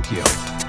Tokyo.